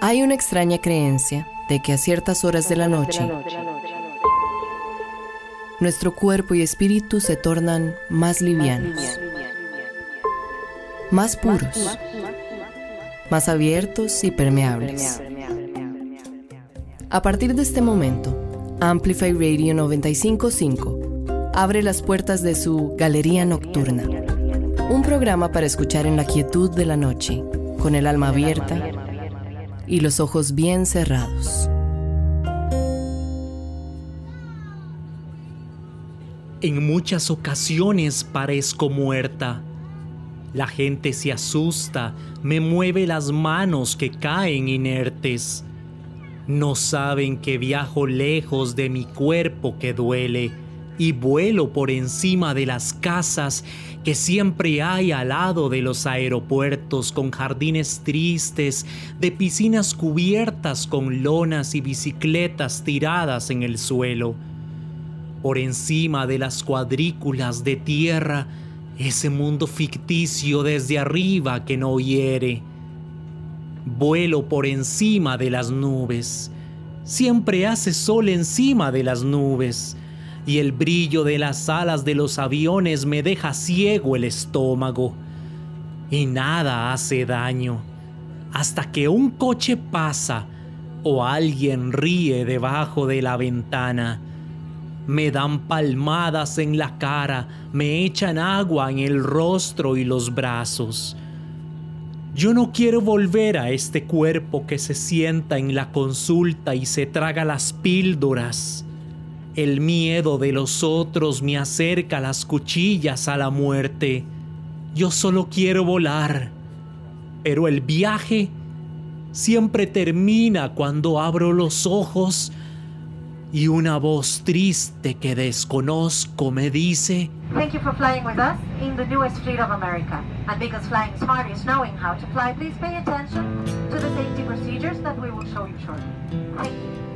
Hay una extraña creencia de que a ciertas horas de la noche nuestro cuerpo y espíritu se tornan más livianos, más puros, más abiertos y permeables. A partir de este momento, Amplify Radio 955 abre las puertas de su Galería Nocturna, un programa para escuchar en la quietud de la noche, con el alma abierta y los ojos bien cerrados. En muchas ocasiones parezco muerta. La gente se asusta, me mueve las manos que caen inertes. No saben que viajo lejos de mi cuerpo que duele y vuelo por encima de las casas que siempre hay al lado de los aeropuertos con jardines tristes, de piscinas cubiertas con lonas y bicicletas tiradas en el suelo. Por encima de las cuadrículas de tierra, ese mundo ficticio desde arriba que no hiere. Vuelo por encima de las nubes. Siempre hace sol encima de las nubes y el brillo de las alas de los aviones me deja ciego el estómago. Y nada hace daño, hasta que un coche pasa o alguien ríe debajo de la ventana. Me dan palmadas en la cara, me echan agua en el rostro y los brazos. Yo no quiero volver a este cuerpo que se sienta en la consulta y se traga las píldoras. El miedo de los otros me acerca las cuchillas a la muerte. Yo solo quiero volar. Pero el viaje siempre termina cuando abro los ojos y una voz triste que desconozco me dice Thank you for flying with us in the newest fleet of America. And because flying smart is knowing how to fly, please pay attention to the safety procedures that we will show you shortly.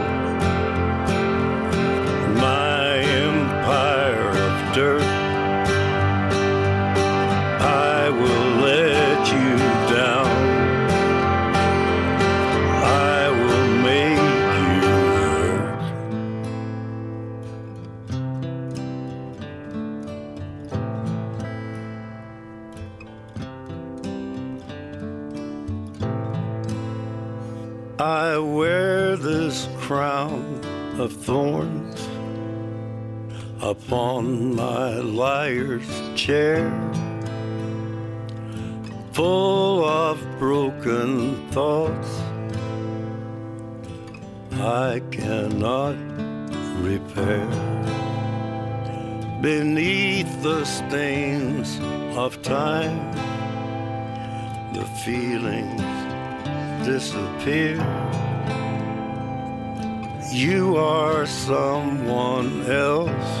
Chair, full of broken thoughts I cannot repair. Beneath the stains of time, the feelings disappear. You are someone else.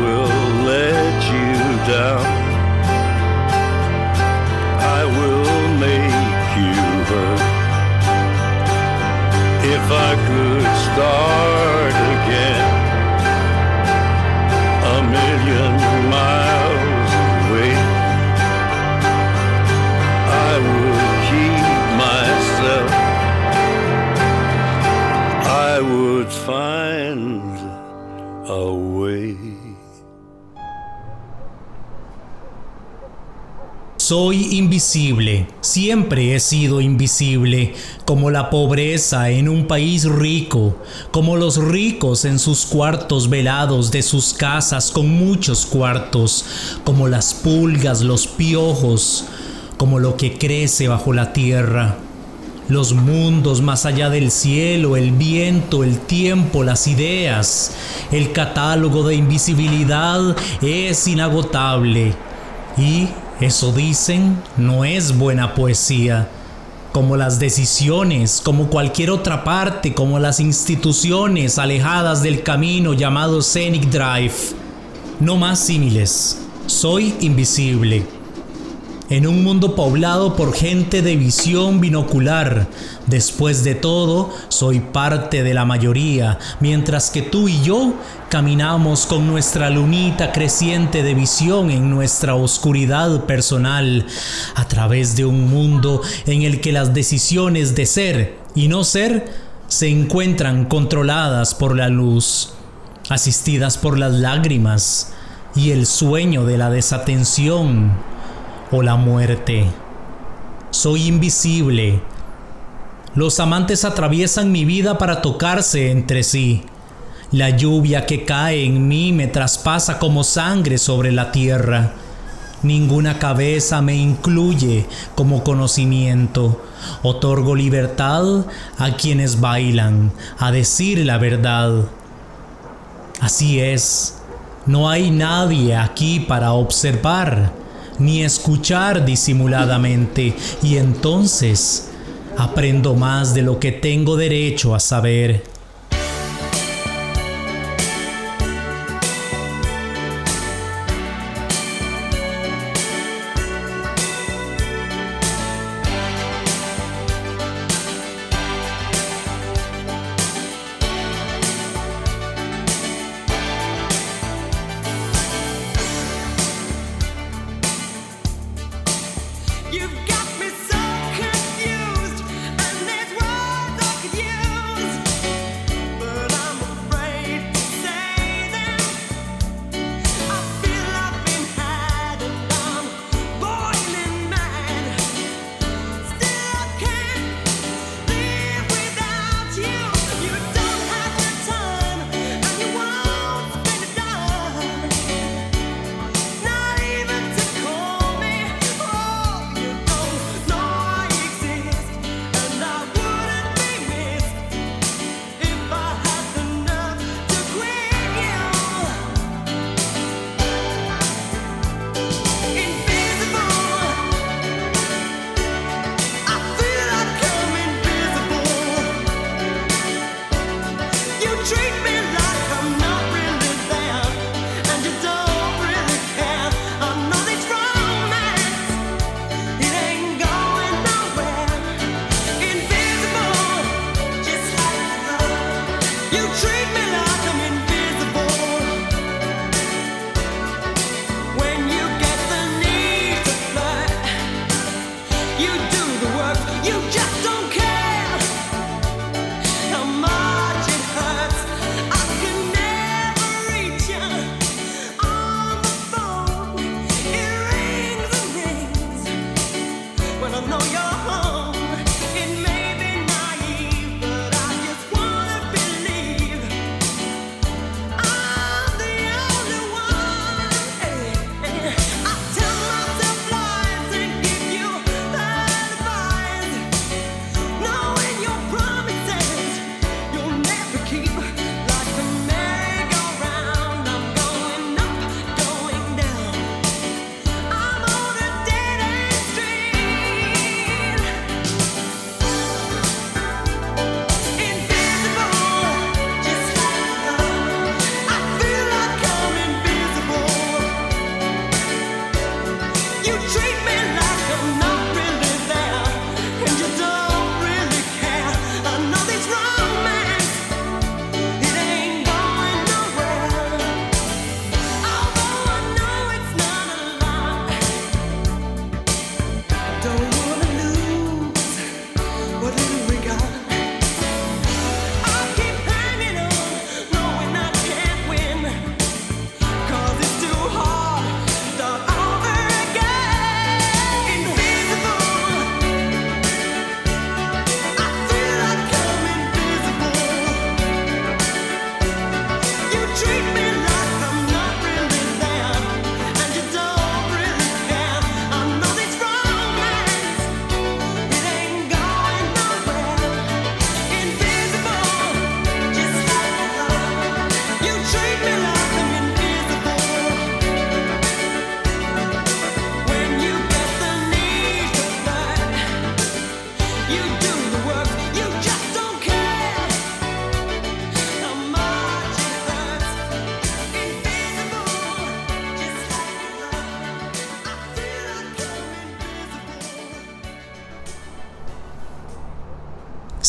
Will let you down. I will make you hurt. If I could start again, a million Soy invisible, siempre he sido invisible, como la pobreza en un país rico, como los ricos en sus cuartos velados de sus casas con muchos cuartos, como las pulgas, los piojos, como lo que crece bajo la tierra. Los mundos más allá del cielo, el viento, el tiempo, las ideas, el catálogo de invisibilidad es inagotable y eso dicen, no es buena poesía. Como las decisiones, como cualquier otra parte, como las instituciones alejadas del camino llamado Scenic Drive. No más símiles. Soy invisible. En un mundo poblado por gente de visión binocular. Después de todo, soy parte de la mayoría, mientras que tú y yo caminamos con nuestra lunita creciente de visión en nuestra oscuridad personal, a través de un mundo en el que las decisiones de ser y no ser se encuentran controladas por la luz, asistidas por las lágrimas y el sueño de la desatención o la muerte. Soy invisible. Los amantes atraviesan mi vida para tocarse entre sí. La lluvia que cae en mí me traspasa como sangre sobre la tierra. Ninguna cabeza me incluye como conocimiento. Otorgo libertad a quienes bailan, a decir la verdad. Así es, no hay nadie aquí para observar ni escuchar disimuladamente, y entonces aprendo más de lo que tengo derecho a saber.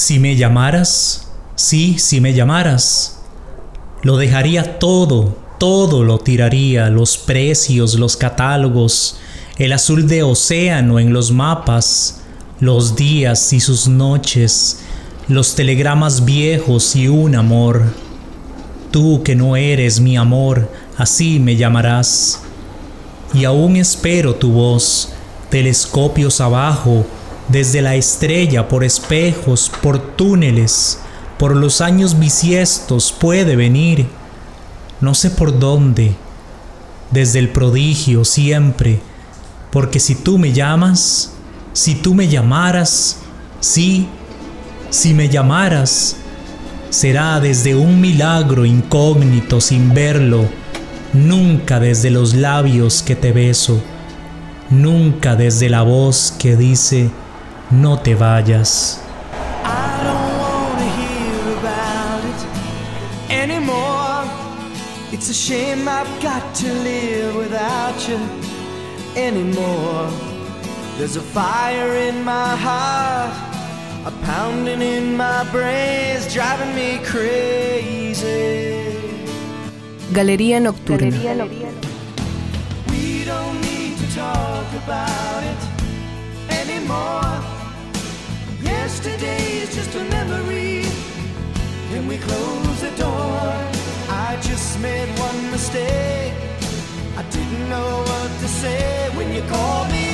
Si me llamaras, sí, si me llamaras, lo dejaría todo, todo lo tiraría, los precios, los catálogos, el azul de océano en los mapas, los días y sus noches, los telegramas viejos y un amor. Tú que no eres mi amor, así me llamarás. Y aún espero tu voz, telescopios abajo, desde la estrella, por espejos, por túneles, por los años bisiestos puede venir, no sé por dónde, desde el prodigio siempre, porque si tú me llamas, si tú me llamaras, sí, si me llamaras, será desde un milagro incógnito sin verlo, nunca desde los labios que te beso, nunca desde la voz que dice, no te vayas. I don't wanna hear about it anymore. It's a shame I've got to live without you anymore. There's a fire in my heart, a pounding in my brains, driving me crazy. Galería Nocturna. We don't need to talk about it anymore. Yesterday is just a memory. Can we close the door? I just made one mistake. I didn't know what to say when you called me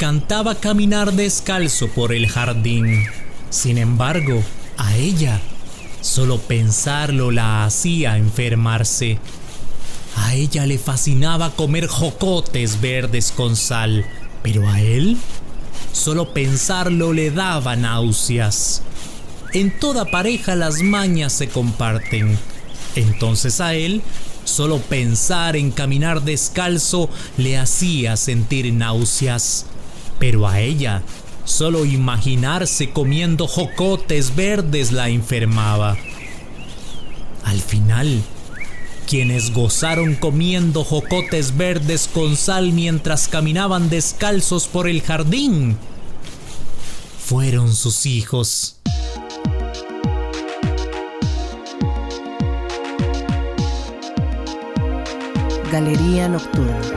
encantaba caminar descalzo por el jardín. Sin embargo, a ella solo pensarlo la hacía enfermarse. A ella le fascinaba comer jocotes verdes con sal, pero a él solo pensarlo le daba náuseas. En toda pareja las mañas se comparten. Entonces a él solo pensar en caminar descalzo le hacía sentir náuseas. Pero a ella, solo imaginarse comiendo jocotes verdes la enfermaba. Al final, quienes gozaron comiendo jocotes verdes con sal mientras caminaban descalzos por el jardín, fueron sus hijos. Galería Nocturna.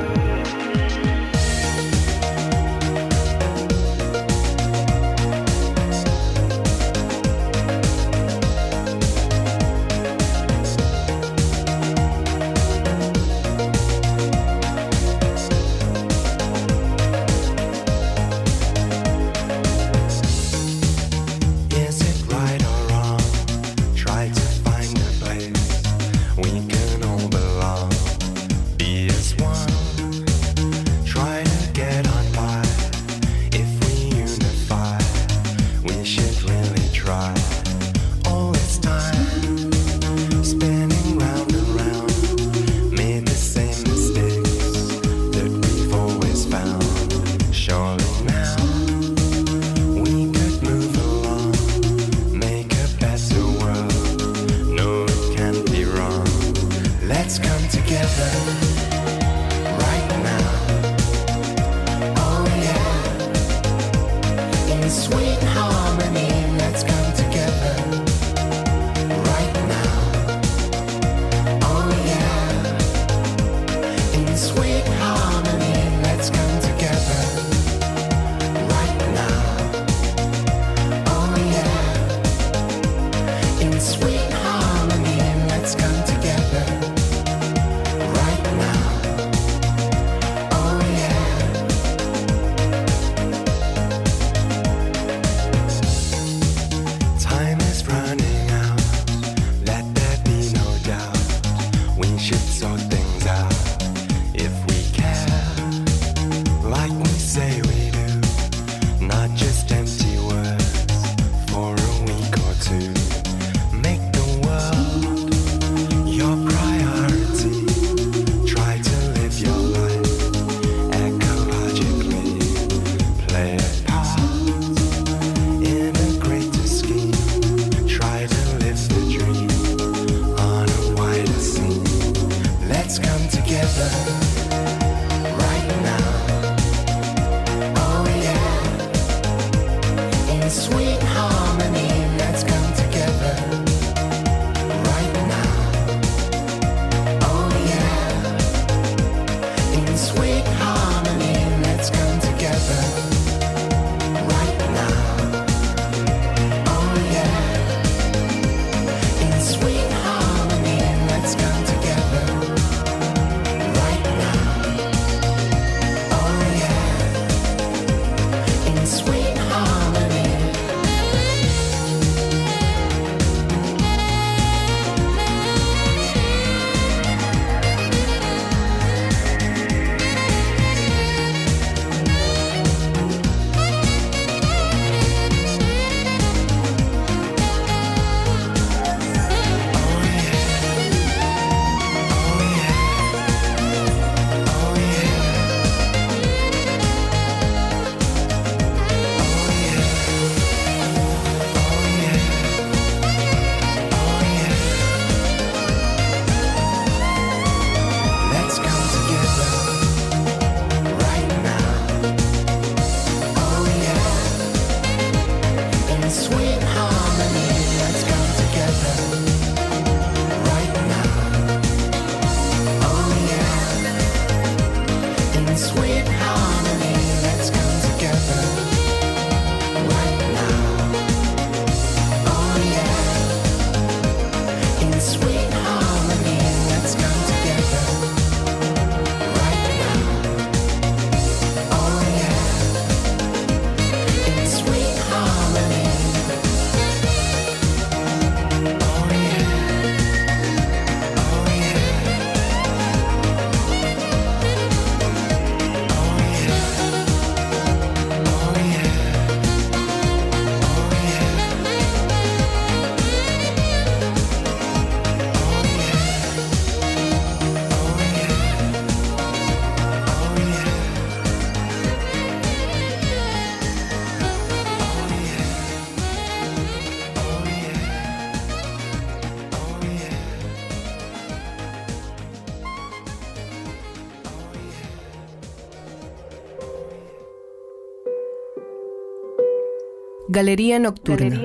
Galería Nocturna,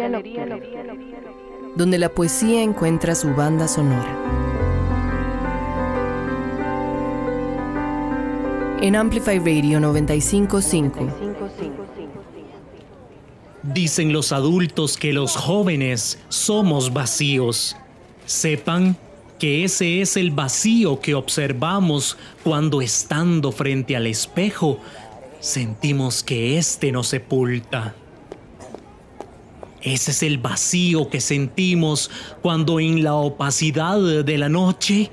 donde la poesía encuentra su banda sonora. En Amplify Radio 955. Dicen los adultos que los jóvenes somos vacíos. Sepan que ese es el vacío que observamos cuando estando frente al espejo sentimos que éste nos sepulta. Ese es el vacío que sentimos cuando en la opacidad de la noche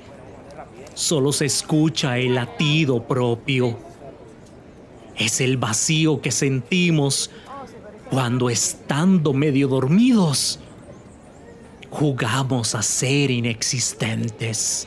solo se escucha el latido propio. Es el vacío que sentimos cuando estando medio dormidos jugamos a ser inexistentes.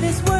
this world,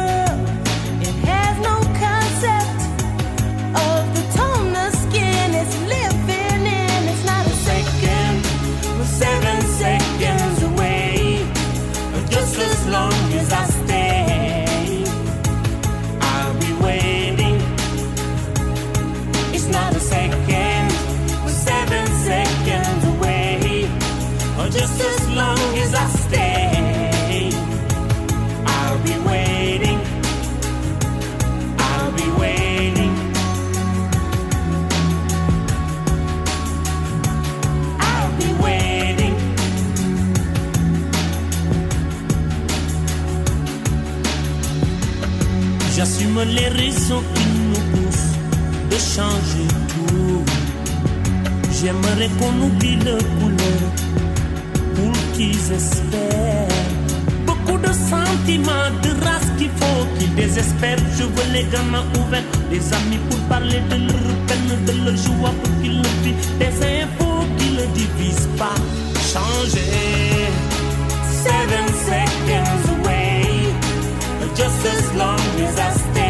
les raisons qui nous poussent de changer tout. J'aimerais qu'on oublie le couleur pour qu'ils espèrent. Beaucoup de sentiments, de race qu'il faut qu'ils désespèrent. Je veux les gamins ouverts, des amis pour parler de leur peine, de leur joie pour qu'ils le vivent. Des infos qui ne divisent pas. Changer. Seven seconds away. Just as long as I stay,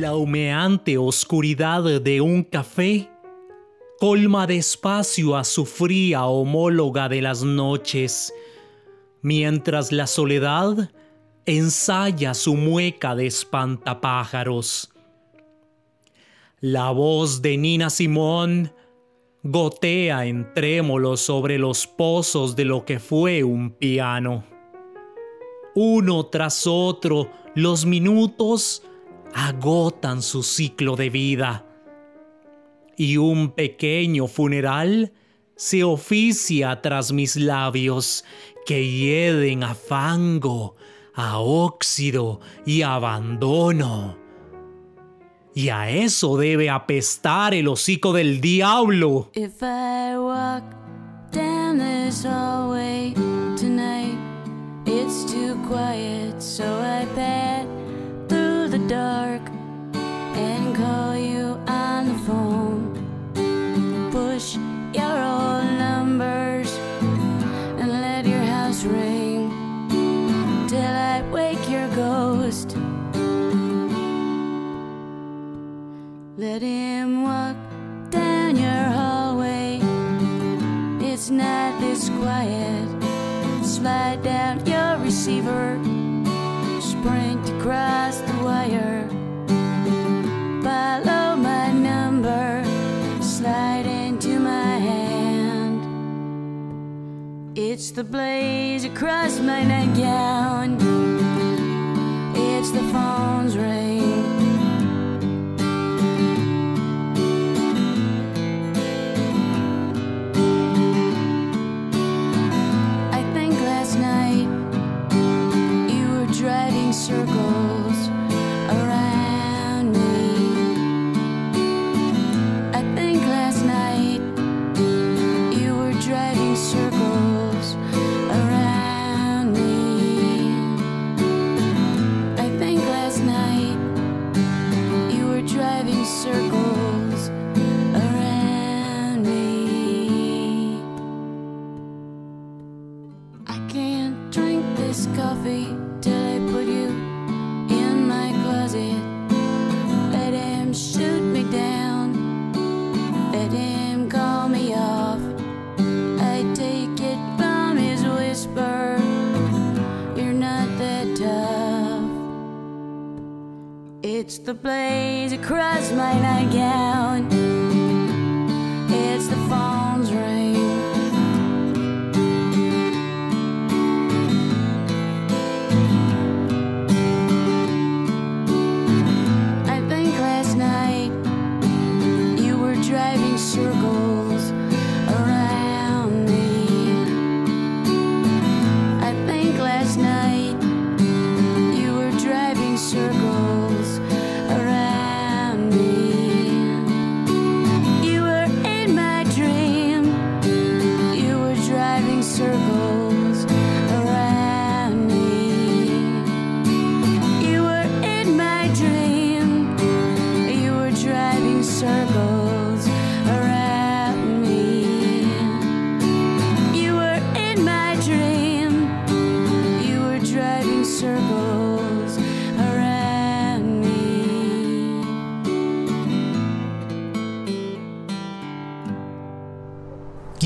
La humeante oscuridad de un café colma despacio a su fría homóloga de las noches, mientras la soledad ensaya su mueca de espantapájaros. La voz de Nina Simón gotea en trémolo sobre los pozos de lo que fue un piano. Uno tras otro, los minutos agotan su ciclo de vida y un pequeño funeral se oficia tras mis labios que hieden a fango, a óxido y abandono. Y a eso debe apestar el hocico del diablo. If I walk down this hallway tonight, it's too quiet, so I dark and call you on the phone. Push your old numbers and let your house ring till I wake your ghost. Let him walk down your hallway. It's not this quiet. Slide down your receiver. Sprint across the wire. Follow my number. Slide into my hand. It's the blaze across my nightgown. It's the phone's ring.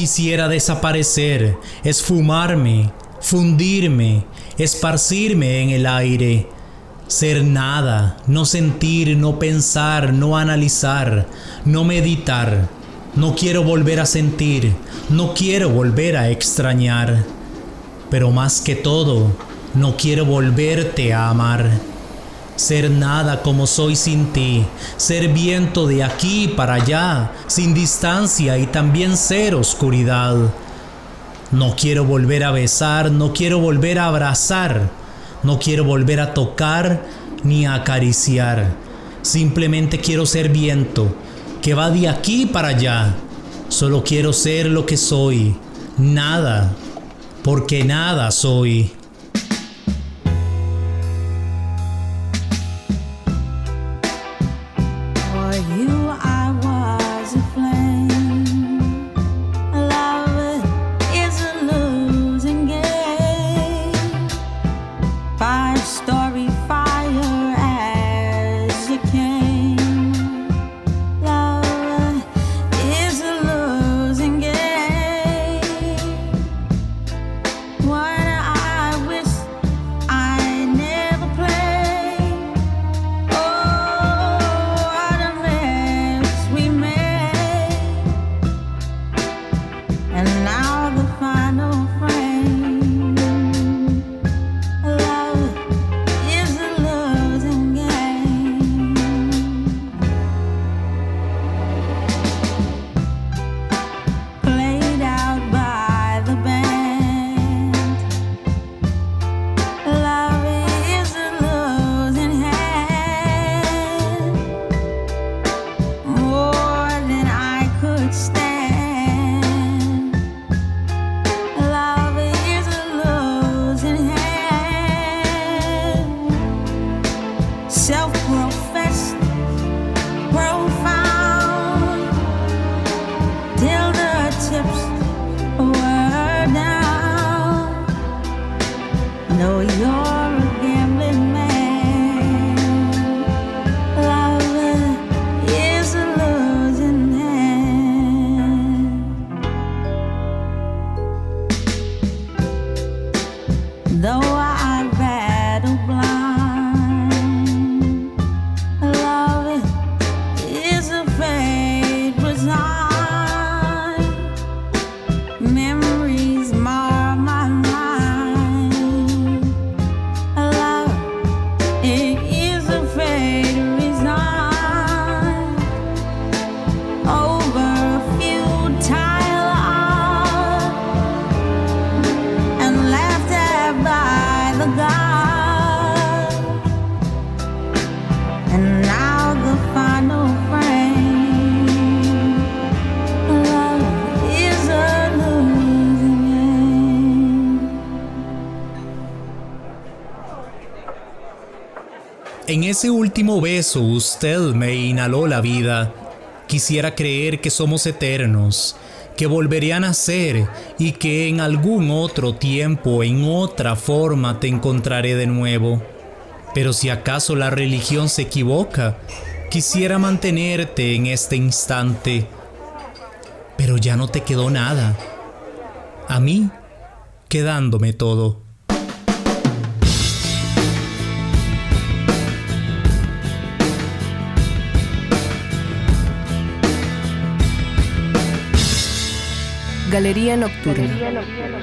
Quisiera desaparecer, esfumarme, fundirme, esparcirme en el aire. Ser nada, no sentir, no pensar, no analizar, no meditar. No quiero volver a sentir, no quiero volver a extrañar. Pero más que todo, no quiero volverte a amar. Ser nada como soy sin ti, ser viento de aquí para allá, sin distancia y también ser oscuridad. No quiero volver a besar, no quiero volver a abrazar, no quiero volver a tocar ni a acariciar. Simplemente quiero ser viento, que va de aquí para allá. Solo quiero ser lo que soy, nada, porque nada soy. Ese último beso usted me inhaló la vida. Quisiera creer que somos eternos, que volveré a nacer y que en algún otro tiempo, en otra forma, te encontraré de nuevo. Pero si acaso la religión se equivoca, quisiera mantenerte en este instante. Pero ya no te quedó nada. A mí, quedándome todo. Galería Nocturna. Galería Nocturna.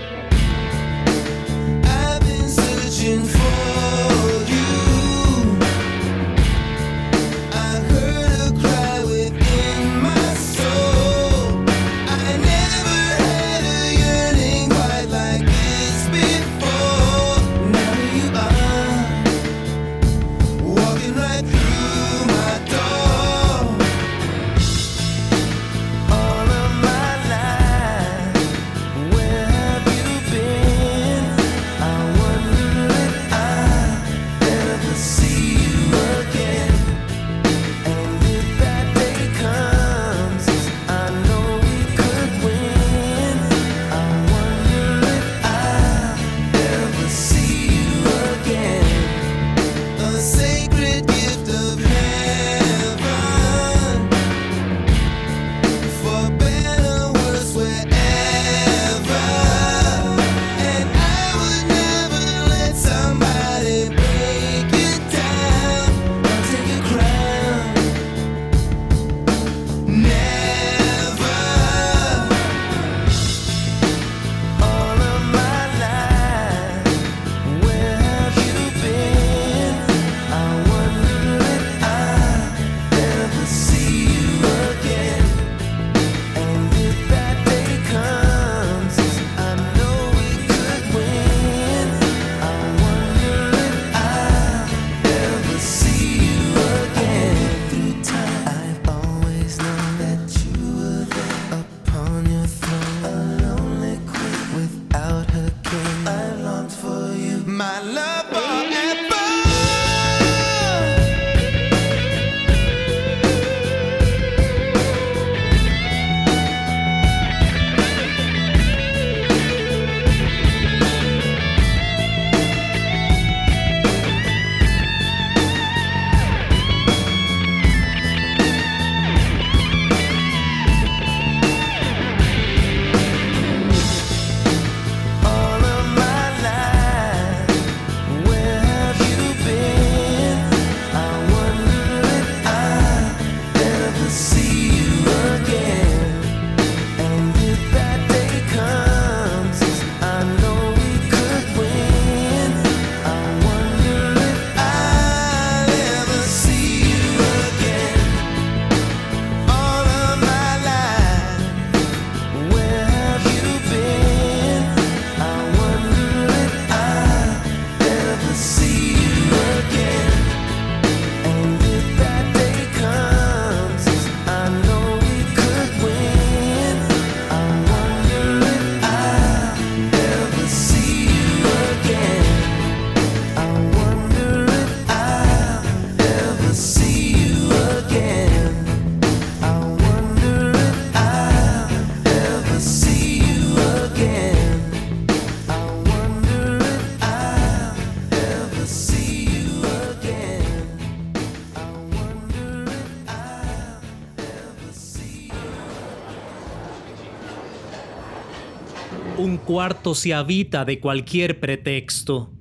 cuarto se habita de cualquier pretexto.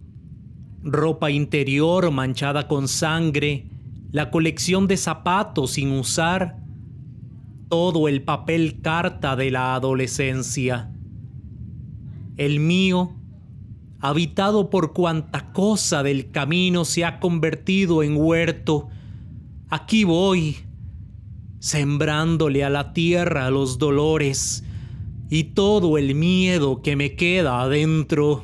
Ropa interior manchada con sangre, la colección de zapatos sin usar, todo el papel carta de la adolescencia. El mío, habitado por cuanta cosa del camino se ha convertido en huerto, aquí voy, sembrándole a la tierra los dolores, y todo el miedo que me queda adentro.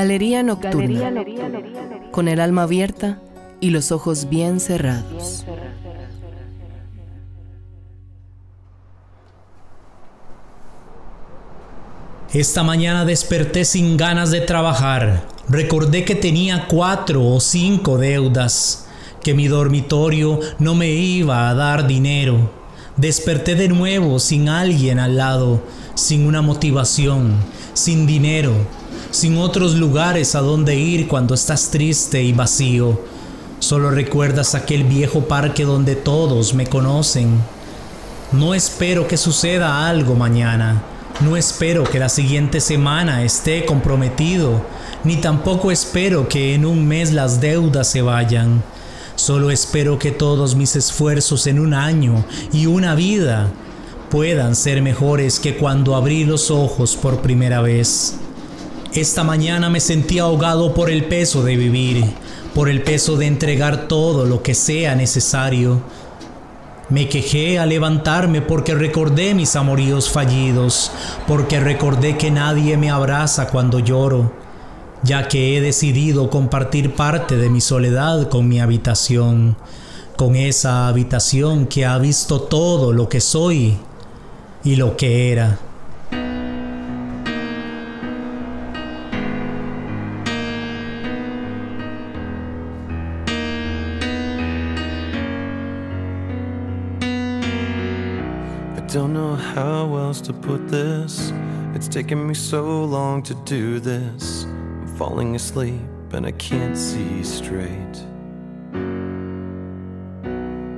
Galería nocturna. Con el alma abierta y los ojos bien cerrados. Esta mañana desperté sin ganas de trabajar. Recordé que tenía cuatro o cinco deudas, que mi dormitorio no me iba a dar dinero. Desperté de nuevo sin alguien al lado, sin una motivación, sin dinero, sin otros lugares a donde ir cuando estás triste y vacío. Solo recuerdas aquel viejo parque donde todos me conocen. No espero que suceda algo mañana. No espero que la siguiente semana esté comprometido, ni tampoco espero que en un mes las deudas se vayan. Solo espero que todos mis esfuerzos en un año y una vida puedan ser mejores que cuando abrí los ojos por primera vez. Esta mañana me sentí ahogado por el peso de vivir, por el peso de entregar todo lo que sea necesario. Me quejé al levantarme porque recordé mis amoríos fallidos, porque recordé que nadie me abraza cuando lloro, ya que he decidido compartir parte de mi soledad con mi habitación, con esa habitación que ha visto todo lo que soy y lo que era. Else to put this. It's taken me so long to do this. I'm falling asleep and I can't see straight.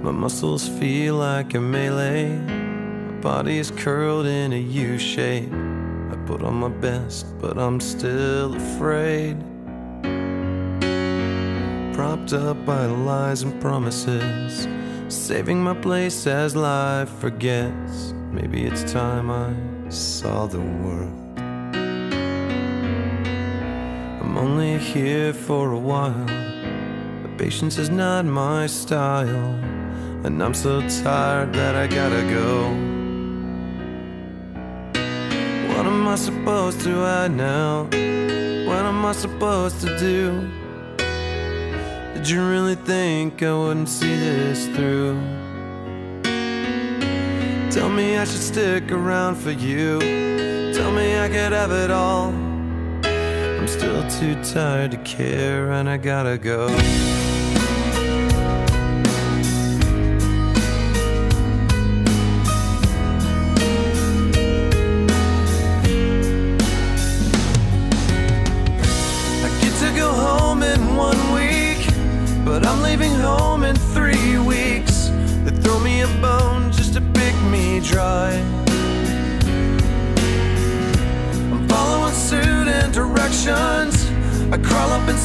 My muscles feel like a melee. My body is curled in a U shape. I put on my best, but I'm still afraid. Propped up by lies and promises. Saving my place as life forgets. Maybe it's time I saw the world. I'm only here for a while. But patience is not my style. And I'm so tired that I gotta go. What am I supposed to hide now? What am I supposed to do? Did you really think I wouldn't see this through? Tell me I should stick around for you. Tell me I could have it all. I'm still too tired to care and I gotta go.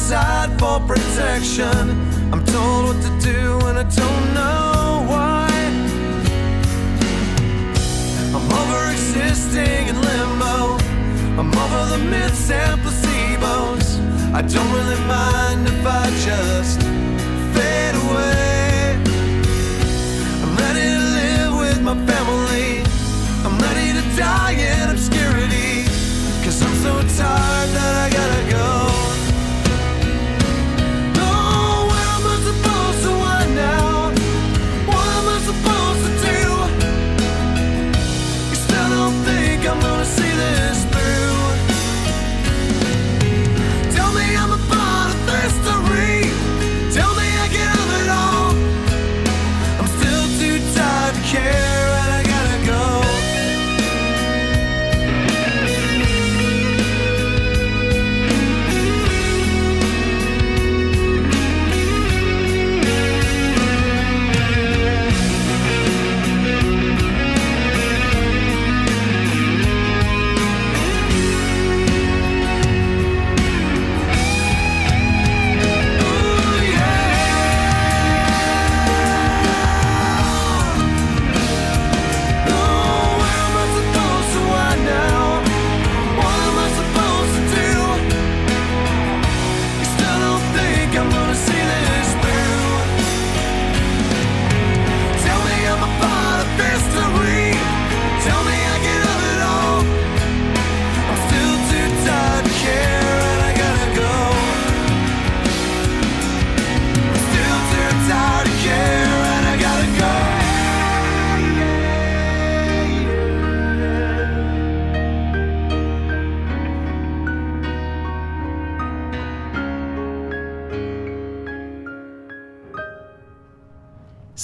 Inside for protection. I'm told what to do and I don't know why. I'm over existing in limbo. I'm over the myths and placebos. I don't really mind if I just fade away. I'm ready to live with my family. I'm ready to die in obscurity. Cause I'm so tired that I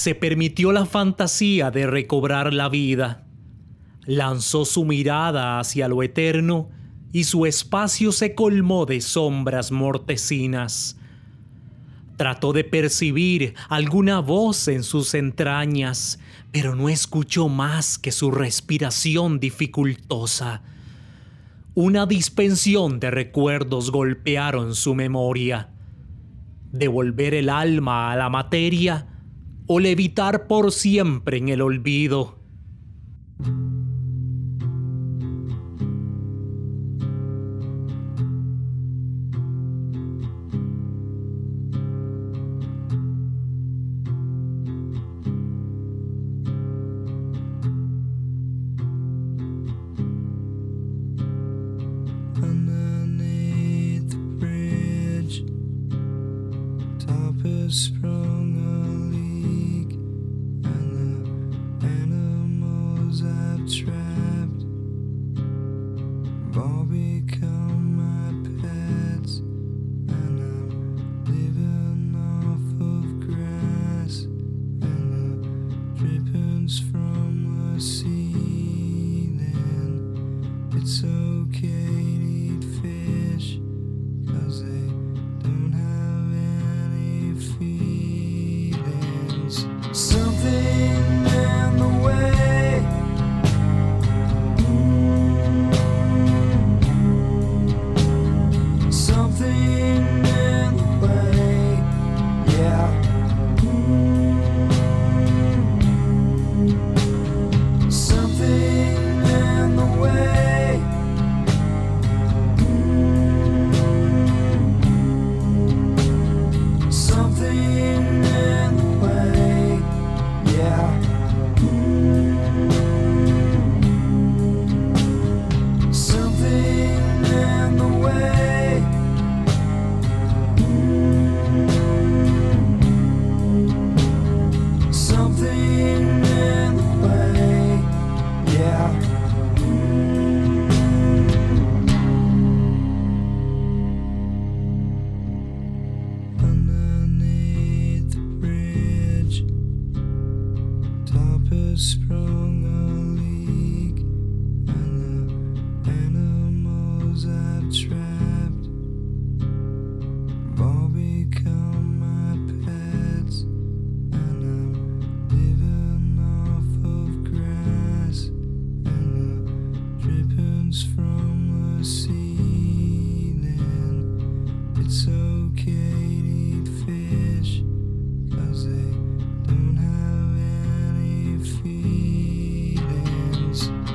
se permitió la fantasía de recobrar la vida. Lanzó su mirada hacia lo eterno y su espacio se colmó de sombras mortecinas. Trató de percibir alguna voz en sus entrañas, pero no escuchó más que su respiración dificultosa. Una dispensión de recuerdos golpearon su memoria. Devolver el alma a la materia o levitar por siempre en el olvido.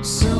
So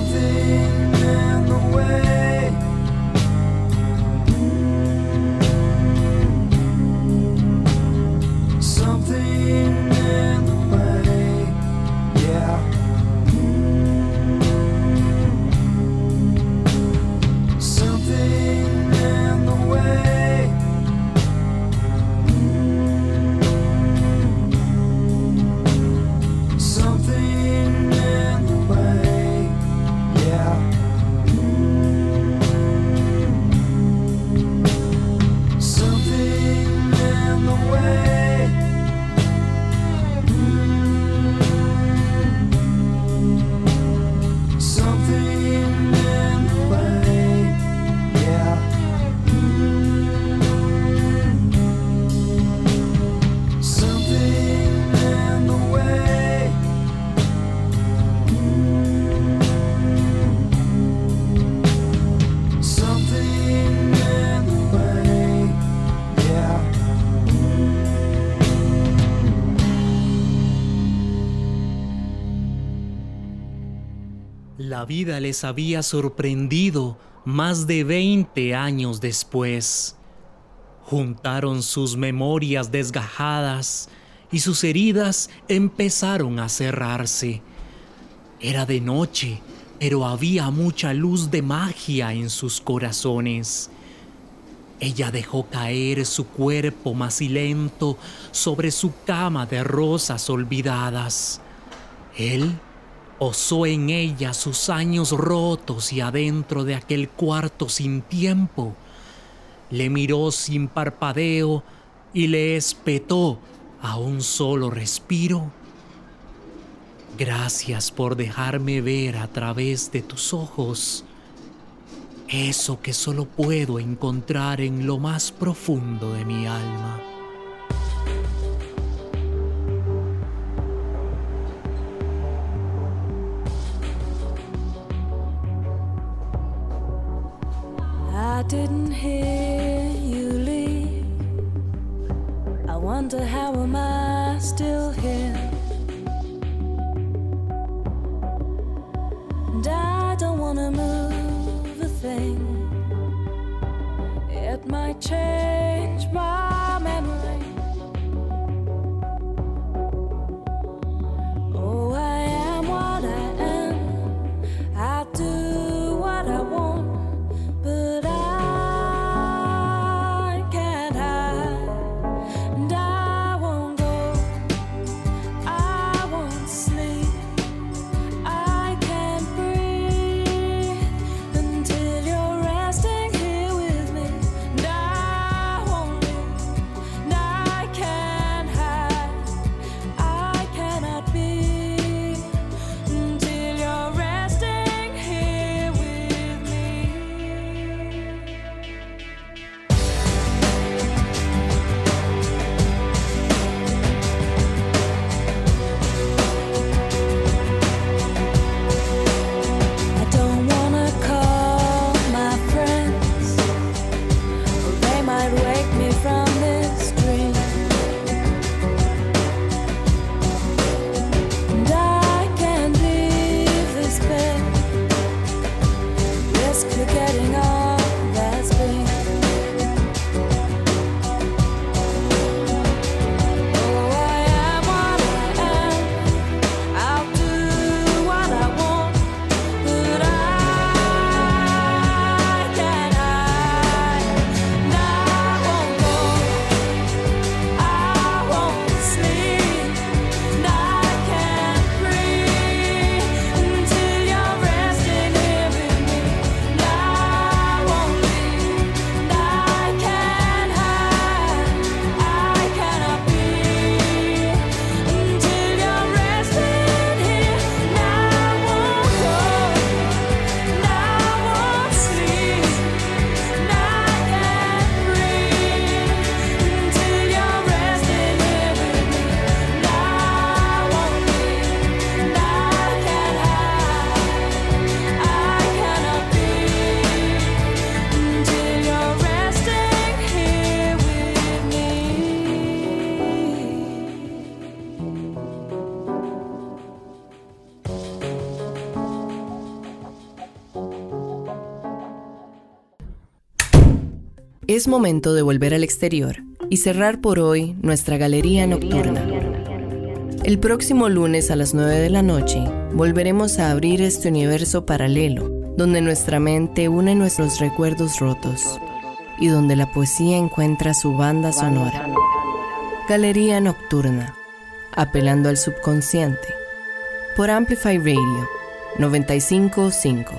La vida les había sorprendido más de 20 años después. Juntaron sus memorias desgajadas y sus heridas empezaron a cerrarse. Era de noche, pero había mucha luz de magia en sus corazones. Ella dejó caer su cuerpo macilento sobre su cama de rosas olvidadas. Él Osó en ella sus años rotos y adentro de aquel cuarto sin tiempo, le miró sin parpadeo y le espetó a un solo respiro. Gracias por dejarme ver a través de tus ojos eso que solo puedo encontrar en lo más profundo de mi alma. didn't hear you leave. I wonder how am I? Es momento de volver al exterior y cerrar por hoy nuestra galería nocturna. El próximo lunes a las 9 de la noche volveremos a abrir este universo paralelo, donde nuestra mente une nuestros recuerdos rotos y donde la poesía encuentra su banda sonora. Galería Nocturna, apelando al subconsciente, por Amplify Radio 955.